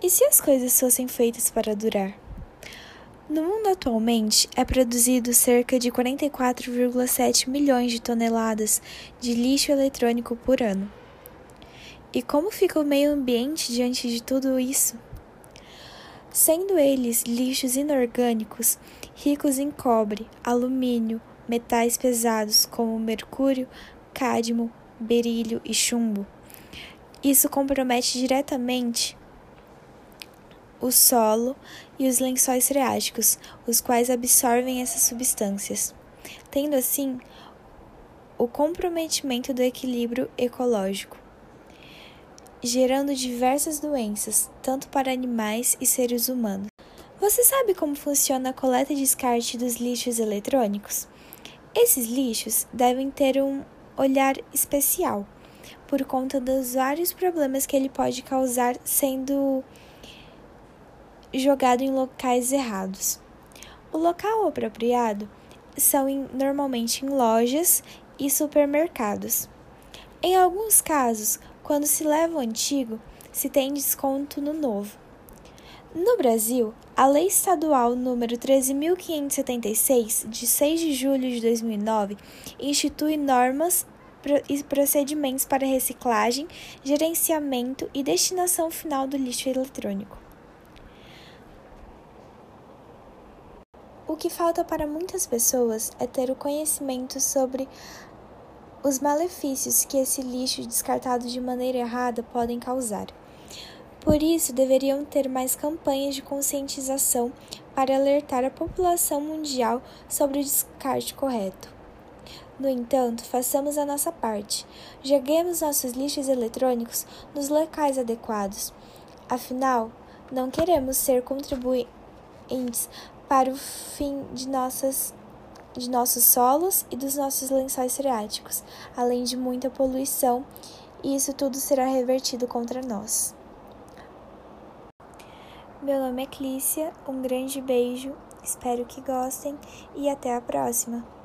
E se as coisas fossem feitas para durar? No mundo atualmente é produzido cerca de 44,7 milhões de toneladas de lixo eletrônico por ano. E como fica o meio ambiente diante de tudo isso? Sendo eles lixos inorgânicos ricos em cobre, alumínio, metais pesados como mercúrio, cádmio, berílio e chumbo. Isso compromete diretamente o solo e os lençóis freáticos, os quais absorvem essas substâncias, tendo assim o comprometimento do equilíbrio ecológico, gerando diversas doenças, tanto para animais e seres humanos. Você sabe como funciona a coleta e descarte dos lixos eletrônicos? Esses lixos devem ter um olhar especial por conta dos vários problemas que ele pode causar sendo jogado em locais errados. O local apropriado são em, normalmente em lojas e supermercados. Em alguns casos, quando se leva o antigo, se tem desconto no novo. No Brasil, a Lei Estadual número 13.576, de 6 de julho de 2009, institui normas e procedimentos para reciclagem, gerenciamento e destinação final do lixo eletrônico. O que falta para muitas pessoas é ter o conhecimento sobre os malefícios que esse lixo descartado de maneira errada podem causar. Por isso, deveriam ter mais campanhas de conscientização para alertar a população mundial sobre o descarte correto. No entanto, façamos a nossa parte. Joguemos nossos lixos eletrônicos nos locais adequados. Afinal, não queremos ser contribuintes para o fim de, nossas, de nossos solos e dos nossos lençóis freáticos, além de muita poluição, e isso tudo será revertido contra nós. Meu nome é Clícia, um grande beijo, espero que gostem e até a próxima!